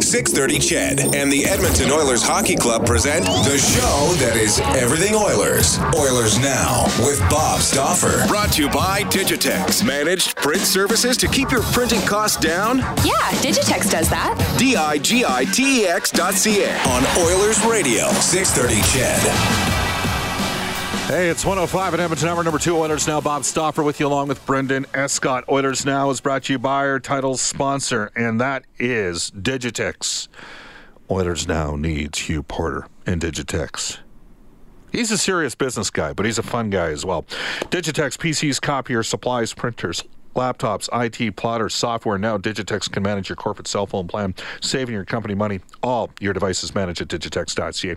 630 CHED and the Edmonton Oilers Hockey Club present the show that is everything Oilers. Oilers Now with Bob Stauffer. Brought to you by Digitex. Managed print services to keep your printing costs down? Yeah, Digitex does that. D I G I T E X dot C A. On Oilers Radio. 630 CHED. Hey, it's 105 at Edmonton Hour number two. Oilers Now. Bob Stauffer with you along with Brendan Escott. Oilers Now is brought to you by our title sponsor, and that is Digitex. Oilers Now needs Hugh Porter and Digitex. He's a serious business guy, but he's a fun guy as well. Digitex PCs, copiers, supplies, printers, laptops, IT, plotters, software. Now Digitex can manage your corporate cell phone plan, saving your company money. All your devices managed at digitex.ca.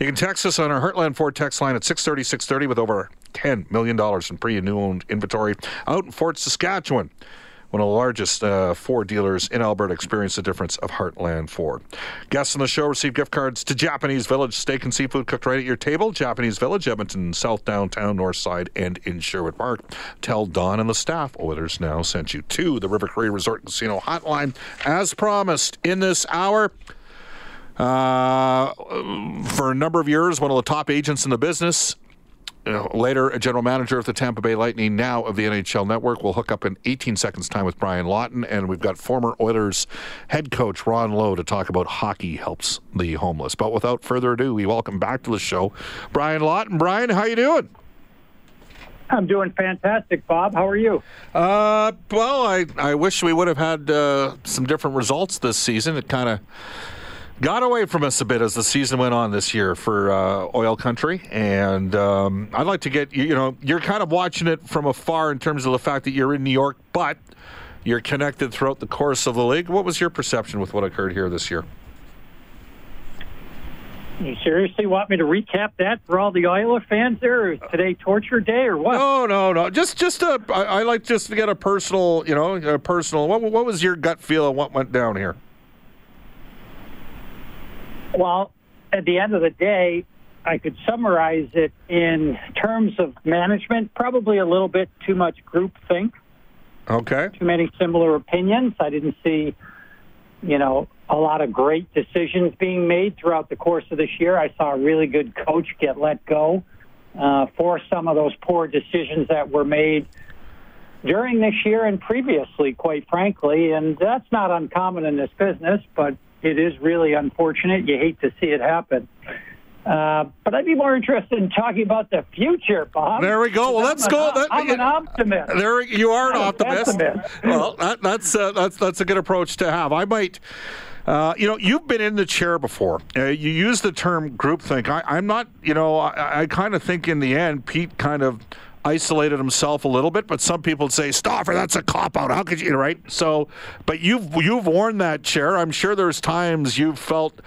You can text us on our Heartland Ford text line at 630 630 with over $10 million in pre and new owned inventory out in Fort Saskatchewan. One of the largest uh, Ford dealers in Alberta experienced the difference of Heartland Ford. Guests on the show receive gift cards to Japanese Village Steak and Seafood cooked right at your table. Japanese Village, Edmonton, South Downtown, North Side, and in Sherwood Park. Tell Don and the staff Oilers now sent you to the River Cree Resort Casino hotline. As promised, in this hour, uh, for a number of years, one of the top agents in the business, uh, later, a general manager of the Tampa Bay Lightning, now of the NHL Network, will hook up in 18 seconds' time with Brian Lawton. And we've got former Oilers head coach Ron Low to talk about hockey helps the homeless. But without further ado, we welcome back to the show Brian Lawton. Brian, how you doing? I'm doing fantastic, Bob. How are you? Uh, well, I, I wish we would have had uh, some different results this season. It kind of got away from us a bit as the season went on this year for uh, oil country and um, i'd like to get you know you're kind of watching it from afar in terms of the fact that you're in new york but you're connected throughout the course of the league what was your perception with what occurred here this year you seriously want me to recap that for all the Oiler fans there? Is today torture day or what? No, no, no. Just, just a. I, I like just to get a personal, you know, a personal. What, what was your gut feel of what went down here? Well, at the end of the day, I could summarize it in terms of management. Probably a little bit too much group think. Okay. Too many similar opinions. I didn't see, you know, a lot of great decisions being made throughout the course of this year. I saw a really good coach get let go uh, for some of those poor decisions that were made during this year and previously, quite frankly. And that's not uncommon in this business, but it is really unfortunate. You hate to see it happen. Uh, but I'd be more interested in talking about the future, Bob. There we go. Well, let's I'm go. An, I'm an optimist. There you are an I'm optimist. Well, that, that's uh, that's that's a good approach to have. I might. Uh, you know, you've been in the chair before. Uh, you use the term groupthink. I, I'm not. You know, I, I kind of think in the end, Pete kind of isolated himself a little bit. But some people say, "Stauffer, that's a cop out. How could you?" Right? So, but you've you've worn that chair. I'm sure there's times you've felt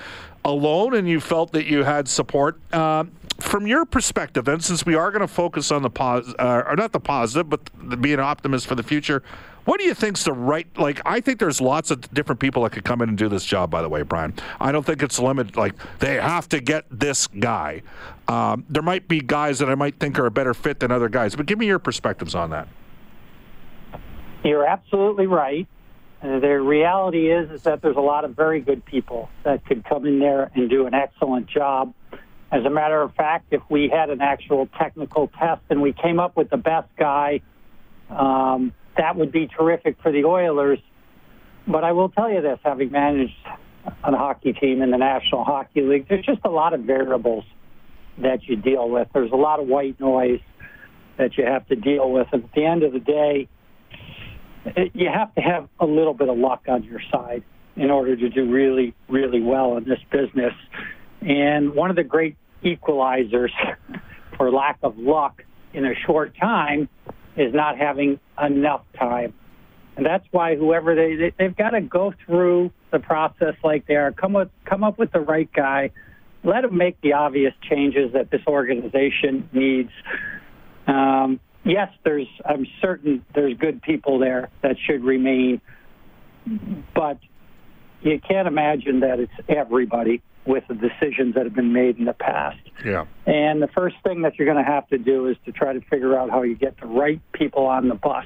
alone and you felt that you had support. Uh, from your perspective, then, since we are going to focus on the pos, uh, or not the positive, but the, being an optimist for the future, what do you think's the right? Like, I think there's lots of different people that could come in and do this job. By the way, Brian, I don't think it's limited. Like, they have to get this guy. Um, there might be guys that I might think are a better fit than other guys, but give me your perspectives on that. You're absolutely right. Uh, the reality is is that there's a lot of very good people that could come in there and do an excellent job. As a matter of fact, if we had an actual technical test and we came up with the best guy, um, that would be terrific for the Oilers. But I will tell you this, having managed a hockey team in the National Hockey League, there's just a lot of variables that you deal with. There's a lot of white noise that you have to deal with. And at the end of the day, it, you have to have a little bit of luck on your side in order to do really, really well in this business. And one of the great equalizers for lack of luck in a short time is not having enough time. And that's why whoever they, they they've got to go through the process like they are, come with come up with the right guy, let him make the obvious changes that this organization needs. Um, yes, there's I'm certain there's good people there that should remain, but you can't imagine that it's everybody with the decisions that have been made in the past. Yeah. And the first thing that you're going to have to do is to try to figure out how you get the right people on the bus.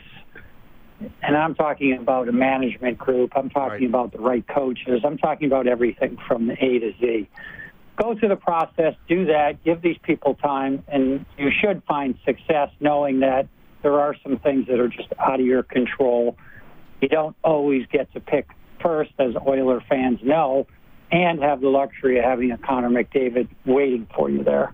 And I'm talking about a management group. I'm talking Right. about the right coaches. I'm talking about everything from the A to Z. Go through the process, do that, give these people time, and you should find success knowing that there are some things that are just out of your control. You don't always get to pick first, as Oiler fans know, and have the luxury of having a Connor McDavid waiting for you there.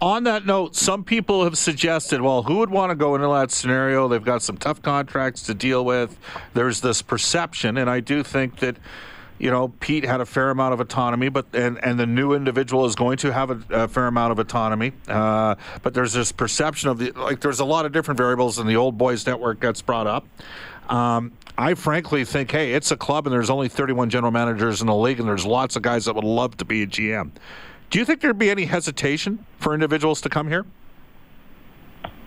On that note, some people have suggested, well, who would want to go into that scenario? They've got some tough contracts to deal with. There's this perception, and I do think that, you know, Pete had a fair amount of autonomy, but and, and the new individual is going to have a, a fair amount of autonomy. Uh, but there's this perception of the like. There's a lot of different variables, and the old boys network gets brought up. Um, I frankly think, hey, it's a club, and there's only 31 general managers in the league, and there's lots of guys that would love to be a GM. Do you think there'd be any hesitation for individuals to come here?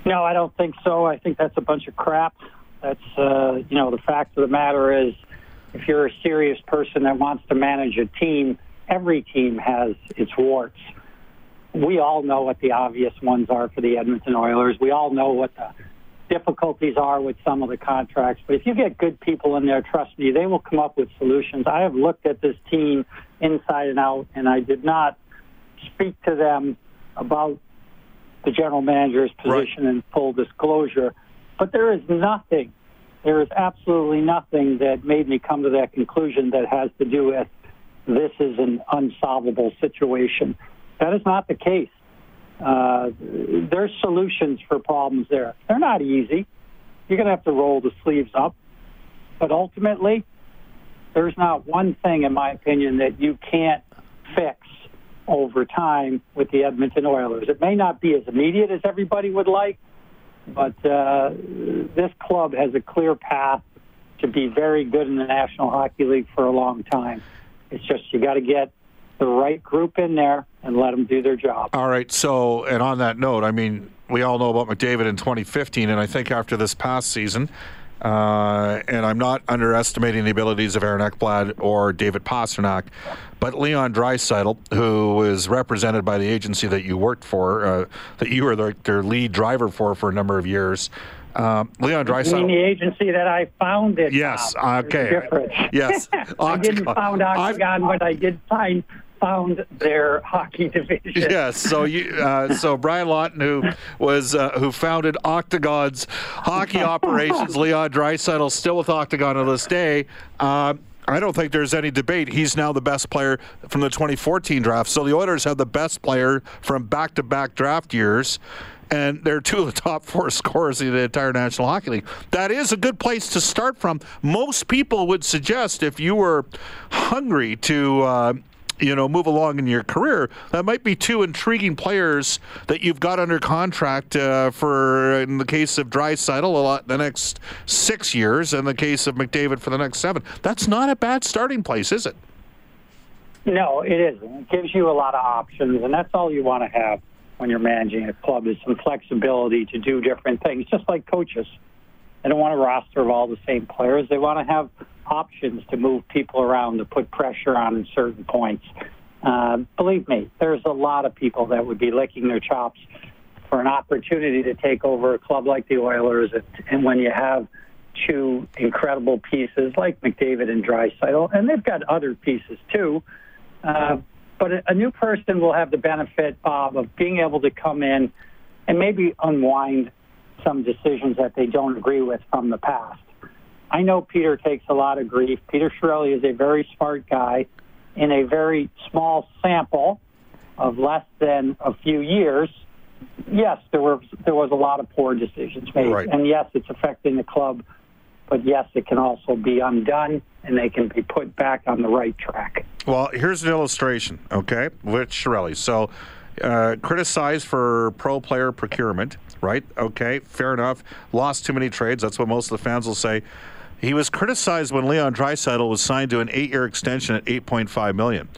No, I don't think so. I think that's a bunch of crap. That's, uh, you know, the fact of the matter is if you're a serious person that wants to manage a team, every team has its warts. We all know what the obvious ones are for the Edmonton Oilers. We all know what the difficulties are with some of the contracts. But if you get good people in there, trust me, they will come up with solutions. I have looked at this team inside and out, and I did not speak to them about the general manager's position in full disclosure. But there is nothing, there is absolutely nothing that made me come to that conclusion that has to do with this is an unsolvable situation. That is not the case. Uh, there's solutions for problems there. They're not easy. You're going to have to roll the sleeves up. But ultimately, there's not one thing, in my opinion, that you can't fix over time with the Edmonton Oilers. It may not be as immediate as everybody would like, but uh, this club has a clear path to be very good in the National Hockey League for a long time. It's just you got to get the right group in there and let them do their job. All right. So, and on that note, I mean, we all know about McDavid in 2015, and I think after this past season, uh, and I'm not underestimating the abilities of Aaron Ekblad or David Pastrnak, but Leon Draisaitl, who was represented by the agency that you worked for, uh, that you were their, their lead driver for for a number of years. Um, Leon I mean, the agency that I found it. Yes, Bob. Okay. Yes, I didn't found I've- Octagon, but I did find found their hockey division. Yes. So you, uh, so Brian Lawton, who was uh, who founded Octagon's hockey operations, Leon Draisaitl, still with Octagon to this day. Um, I don't think there's any debate. He's now the best player from the 2014 draft. So the Oilers have the best player from back-to-back draft years. And they're two of the top four scorers in the entire National Hockey League. That is a good place to start from. Most people would suggest if you were hungry to uh, you know, move along in your career, that might be two intriguing players that you've got under contract uh, for, in the case of Draisaitl, a lot the next six years, and the case of McDavid for the next seven. That's not a bad starting place, is it? No, it isn't. It gives you a lot of options, and that's all you want to have when you're managing a club is some flexibility to do different things, just like coaches. They don't want a roster of all the same players. They want to have options to move people around to put pressure on in certain points. Uh, believe me, there's a lot of people that would be licking their chops for an opportunity to take over a club like the Oilers. And, and when you have two incredible pieces like McDavid and Draisaitl, and they've got other pieces too. Uh, but a, a new person will have the benefit, Bob, of being able to come in and maybe unwind some decisions that they don't agree with from the past. I know Peter takes a lot of grief. Peter Chiarelli is a very smart guy in a very small sample of less than a few years. Yes, there were there was a lot of poor decisions made, Right. and yes, it's affecting the club. But yes, it can also be undone, and they can be put back on the right track. Well, here's an illustration, okay, with Chiarelli. So, uh, criticized for pro player procurement, right? Okay, fair enough. Lost too many trades. That's what most of the fans will say. He was criticized when Leon Draisaitl was signed to an eight-year extension at 8.5 million.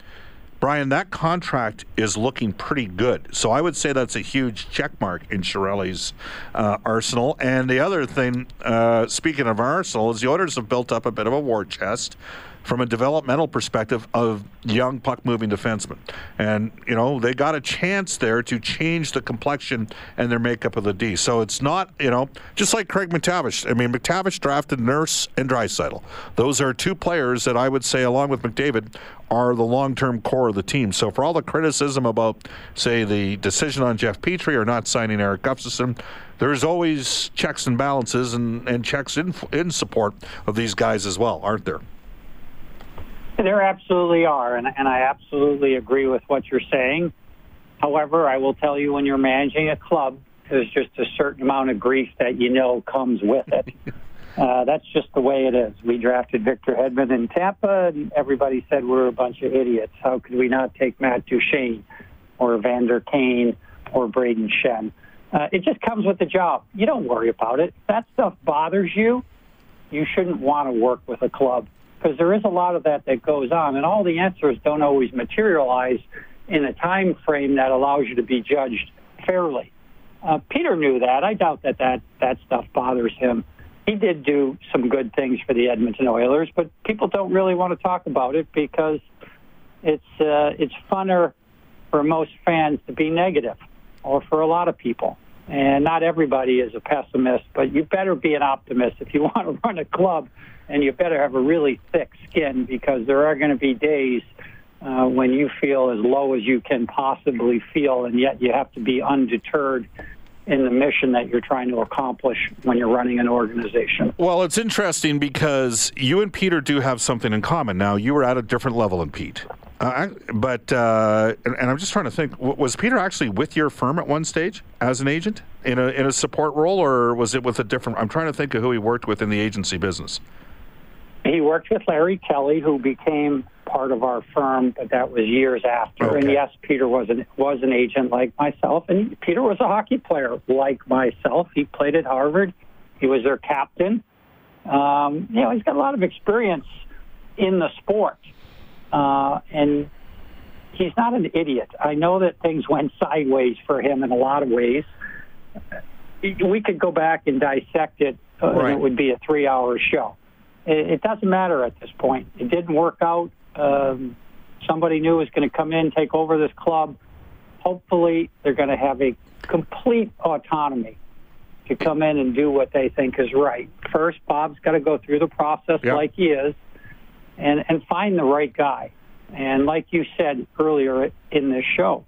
Brian, that contract is looking pretty good. So I would say that's a huge check mark in Chiarelli's uh, arsenal. And the other thing, uh, speaking of arsenal, is the Oilers have built up a bit of a war chest from a developmental perspective of young puck moving defensemen. And, you know, they got a chance there to change the complexion and their makeup of the D. So it's not, you know, just like Craig MacTavish. I mean, MacTavish drafted Nurse and Draisaitl. Those are two players that I would say, along with McDavid, are the long term core of the team. So for all the criticism about, say, the decision on Jeff Petry or not signing Erik Gustafsson, there's always checks and balances and, and checks in, in support of these guys as well, aren't there? There absolutely are, and, and I absolutely agree with what you're saying. However, I will tell you when you're managing a club, there's just a certain amount of grief that you know comes with it. uh, that's just the way it is. We drafted Victor Hedman in Tampa, and everybody said we're a bunch of idiots. How could we not take Matt Duchene or Vander Kane or Brayden Schenn? Uh, it just comes with the job. You don't worry about it. If that stuff bothers you, you shouldn't want to work with a club because there is a lot of that that goes on, and all the answers don't always materialize in a time frame that allows you to be judged fairly. Uh, Peter knew that. I doubt that, that that stuff bothers him. He did do some good things for the Edmonton Oilers, but people don't really want to talk about it because it's uh, it's funner for most fans to be negative, or for a lot of people. And not everybody is a pessimist, but you better be an optimist if you want to run a club, and you better have a really thick skin because there are going to be days uh, when you feel as low as you can possibly feel, and yet you have to be undeterred in the mission that you're trying to accomplish when you're running an organization. Well, it's interesting because you and Peter do have something in common. Now, you were at a different level than Pete. Uh, I- but, uh, and, and I'm just trying to think, was Peter actually with your firm at one stage as an agent in a, in a support role, or was it with a different? I'm trying to think of who he worked with in the agency business. He worked with Larry Kelly, who became part of our firm, but that was years after. And yes, Peter was an was an agent like myself, and Peter was a hockey player like myself. He played at Harvard. He was their captain. Um, you know, he's got a lot of experience in the sport, uh, and he's not an idiot. I know that things went sideways for him in a lot of ways. We could go back and dissect it, uh, and it would be a three-hour show. It, it doesn't matter at this point. It didn't work out. Um, somebody new is going to come in, take over this club. Hopefully, they're going to have a complete autonomy to come in and do what they think is right. First, Bob's got to go through the process Yeah. like he is and, and find the right guy. And like you said earlier in this show,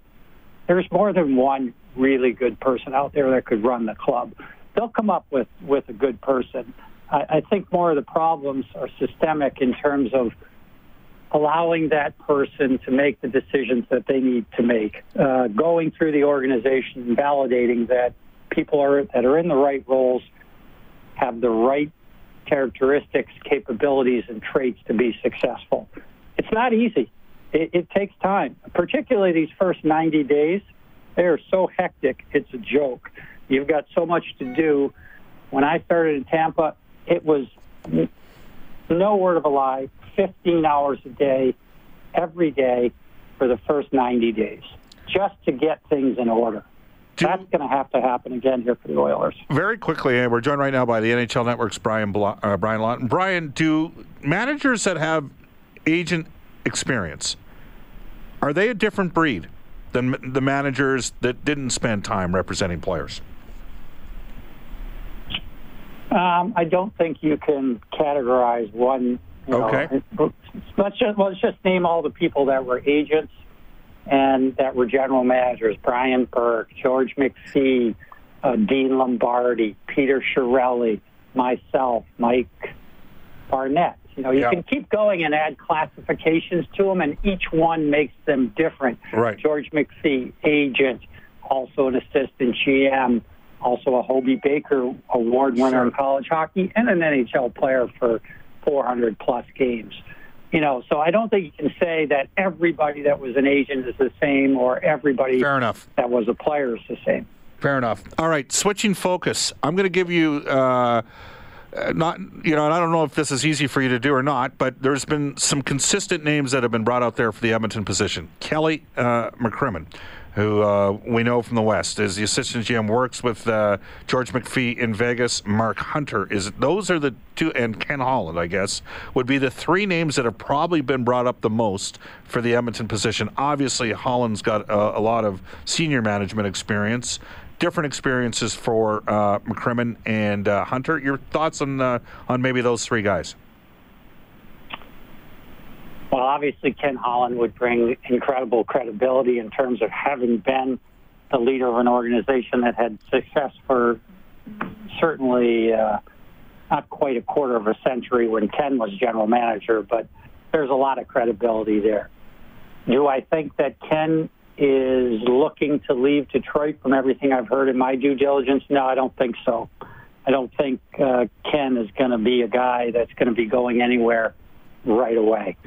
there's more than one really good person out there that could run the club. They'll come up with, with a good person. I, I think more of the problems are systemic in terms of allowing that person to make the decisions that they need to make, uh, going through the organization and validating that people are that are in the right roles have the right characteristics, capabilities, and traits to be successful. It's not easy. It, it takes time, particularly these first 90 days. They are so hectic, it's a joke. You've got so much to do. When I started in Tampa, it was no word of a lie, 15 hours a day, every day for the first 90 days, just to get things in order. That's going to have to happen again here for the Oilers. Very quickly, and we're joined right now by the NHL Network's Brian Bla- uh, Brian Lawton. Brian, do managers that have agent experience are they a different breed than m- the managers that didn't spend time representing players? Um, I don't think you can categorize one. You know, Okay. let's just let's just name all the people that were agents and that were general managers: Brian Burke, George McPhee, uh, Dean Lombardi, Peter Chiarelli, myself, Mike Barnett. You know, you Yeah. can keep going and add classifications to them, and each one makes them different. Right. George McPhee, agent, also an assistant GM, also a Hobey Baker Award winner in college hockey, and an NHL player for 400 plus games. You know, so I don't think you can say that everybody that was an agent is the same, or everybody Fair enough. that was a player is the same. Fair enough. All right, switching focus. I'm going to give you uh, uh, not you know, and I don't know if this is easy for you to do or not, but there's been some consistent names that have been brought out there for the Edmonton position. Kelly uh, McCrimmon, who uh, we know from the West is the assistant GM, works with uh, George McPhee in Vegas. Mark Hunter is those are the two, and Ken Holland, I guess, would be the three names that have probably been brought up the most for the Edmonton position. Obviously, Holland's got a, a lot of senior management experience different experiences for uh, McCrimmon and uh, Hunter. Your thoughts on uh, on maybe those three guys? Well, obviously, Ken Holland would bring incredible credibility in terms of having been the leader of an organization that had success for certainly uh, not quite a quarter of a century when Ken was general manager, but there's a lot of credibility there. Do I think that Ken is looking to leave Detroit from everything I've heard in my due diligence? No, I don't think so. I don't think uh, Ken is going to be a guy that's going to be going anywhere right away.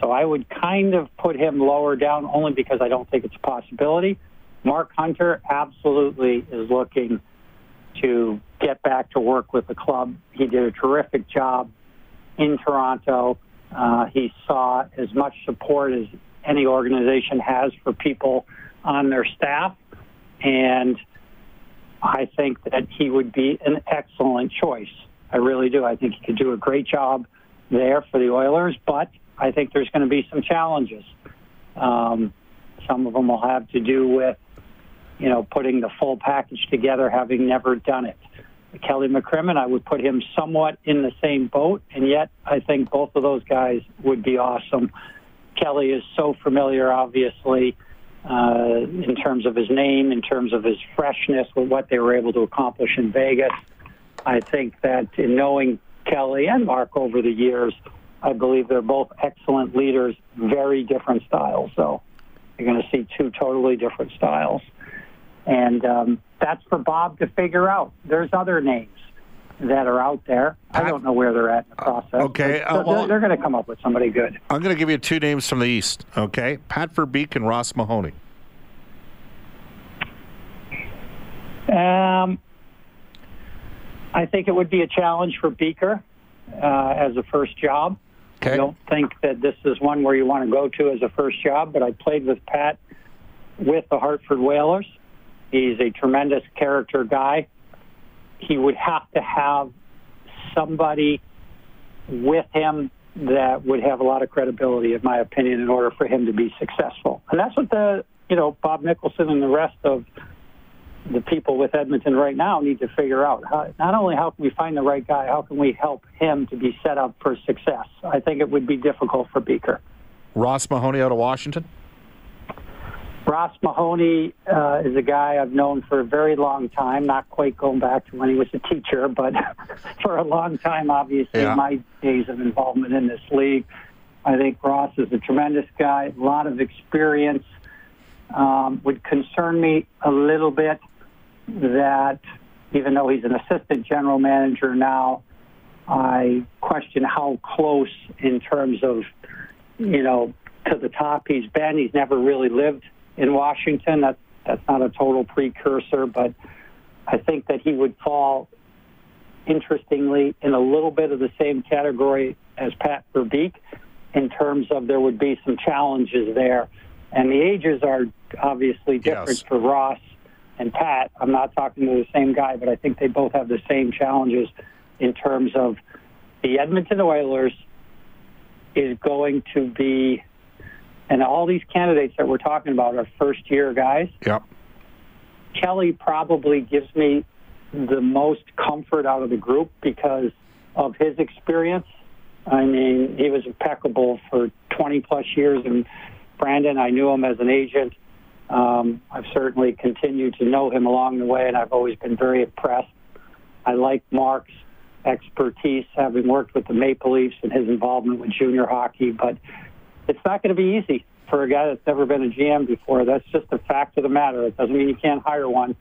So I would kind of put him lower down only because I don't think it's a possibility. Mark Hunter absolutely is looking to get back to work with the club. He did a terrific job in Toronto. Uh, he saw as much support as any organization has for people on their staff. And I think that he would be an excellent choice. I really do. I think he could do a great job there for the Oilers, but I think there's going to be some challenges. Um, some of them will have to do with, you know, putting the full package together, having never done it. Kelly McCrimmon, I would put him somewhat in the same boat, and yet I think both of those guys would be awesome. Kelly is so familiar, obviously, uh, in terms of his name, in terms of his freshness with what they were able to accomplish in Vegas. I think that in knowing Kelly and Mark over the years, I believe they're both excellent leaders, very different styles. So you're going to see two totally different styles. And um, that's for Bob to figure out. There's other names that are out there. I don't know where they're at in the process. okay, uh, well- they're, they're going to come up with somebody good. I'm going to give you two names from the East. Okay, Pat Verbeek and Ross Mahoney. Um, I think it would be a challenge for Beaker uh, as a first job. Okay. I don't think that this is one where you want to go to as a first job, but I played with Pat with the Hartford Whalers. He's a tremendous character guy. He would have to have somebody with him that would have a lot of credibility, in my opinion, in order for him to be successful. And that's what the, you know, Bob Nicholson and the rest of the people with Edmonton right now need to figure out. How, not only how can we find the right guy, how can we help him to be set up for success? I think it would be difficult for Beaker. Ross Mahoney out of Washington. Ross Mahoney uh, is a guy I've known for a very long time, not quite going back to when he was a teacher, but for a long time, obviously, Yeah. my days of involvement in this league. I think Ross is a tremendous guy, a lot of experience. Um, would concern me a little bit that even though he's an assistant general manager now, I question how close in terms of, you know, to the top he's been. He's never really lived in Washington. That's that's not a total precursor, but I think that he would fall interestingly in a little bit of the same category as Pat Verbeek in terms of there would be some challenges there. And the ages are obviously different Yes. for Ross and Pat. I'm not talking to the same guy, but I think they both have the same challenges in terms of the Edmonton Oilers is going to be, and all these candidates that we're talking about are first year guys. Yep. Kelly probably gives me the most comfort out of the group because of his experience. I mean, he was impeccable for 20 plus years. And Brandon, I knew him as an agent. Um, I've certainly continued to know him along the way, and I've always been very impressed. I like Mark's expertise, having worked with the Maple Leafs and his involvement with junior hockey, but it's not going to be easy for a guy that's never been a GM before. That's just a fact of the matter. It doesn't mean you can't hire one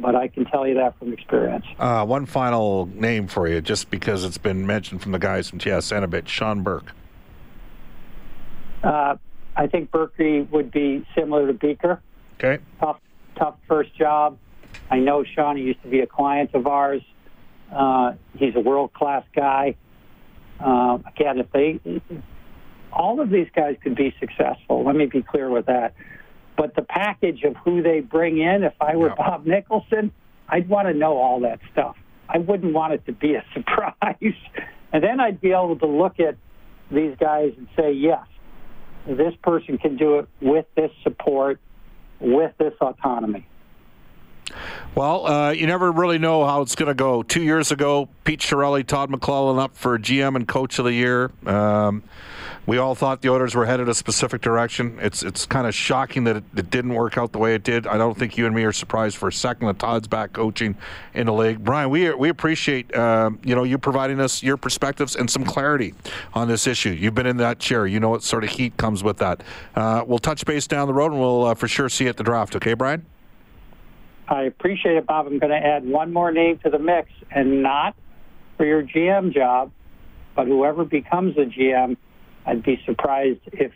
but I can tell you that from experience. Uh, one final name for you, just because it's been mentioned from the guys from TSN a bit Sean Burke. Uh, I think Berkeley would be similar to Beeker. Okay. Tough, tough first job. I know Sean. He used to be a client of ours. Uh, he's a world class guy. Uh, again, if they, all of these guys could be successful. Let me be clear with that. But the package of who they bring in, if I were yeah. Bob Nicholson, I'd want to know all that stuff. I wouldn't want it to be a surprise. and then I'd be able to look at these guys and say, yes, this person can do it with this support, with this autonomy. Well, uh, you never really know how it's going to go. Two years ago, Pete Chiarelli, Todd McLellan up for GM and Coach of the Year. Um, we all thought the Oilers were headed a specific direction. It's it's kind of shocking that it, it, didn't work out the way it did. I don't think you and me are surprised for a second that Todd's back coaching in the league. Brian, we we appreciate uh, you know you providing us your perspectives and some clarity on this issue. You've been in that chair. You know what sort of heat comes with that. Uh, we'll touch base down the road, and we'll uh, for sure see you at the draft. Okay, Brian. I appreciate it, Bob. I'm going to add one more name to the mix, and not for your GM job, but whoever becomes a GM I'd be surprised if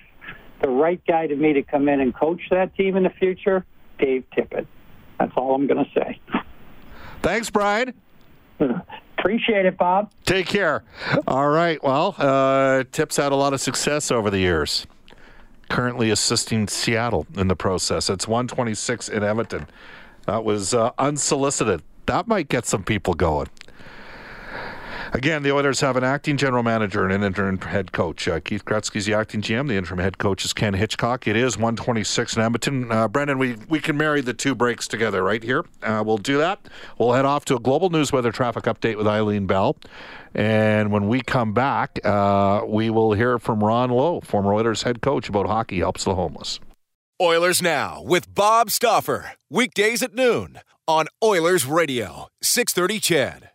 the right guy to me to come in and coach that team in the future, Dave Tippett. That's all I'm going to say. Thanks, Brian. Appreciate it, Bob. Take care. All right. Well, uh, Tip's had a lot of success over the years. Currently assisting Seattle in the process. It's 126 in Edmonton. That was uh, unsolicited. That might get some people going. Again, the Oilers have an acting general manager and an interim head coach. Uh, Keith Gretzky's the acting GM. The interim head coach is Ken Hitchcock. It is 126 in Edmonton. Uh, Brendan, we, we can marry the two breaks together right here. Uh, we'll do that. We'll head off to a global news weather traffic update with Eileen Bell. And when we come back, uh, we will hear from Ron Low, former Oilers head coach, about hockey helps the homeless. Oilers Now with Bob Stauffer. Weekdays at noon on Oilers Radio, 630 CHED.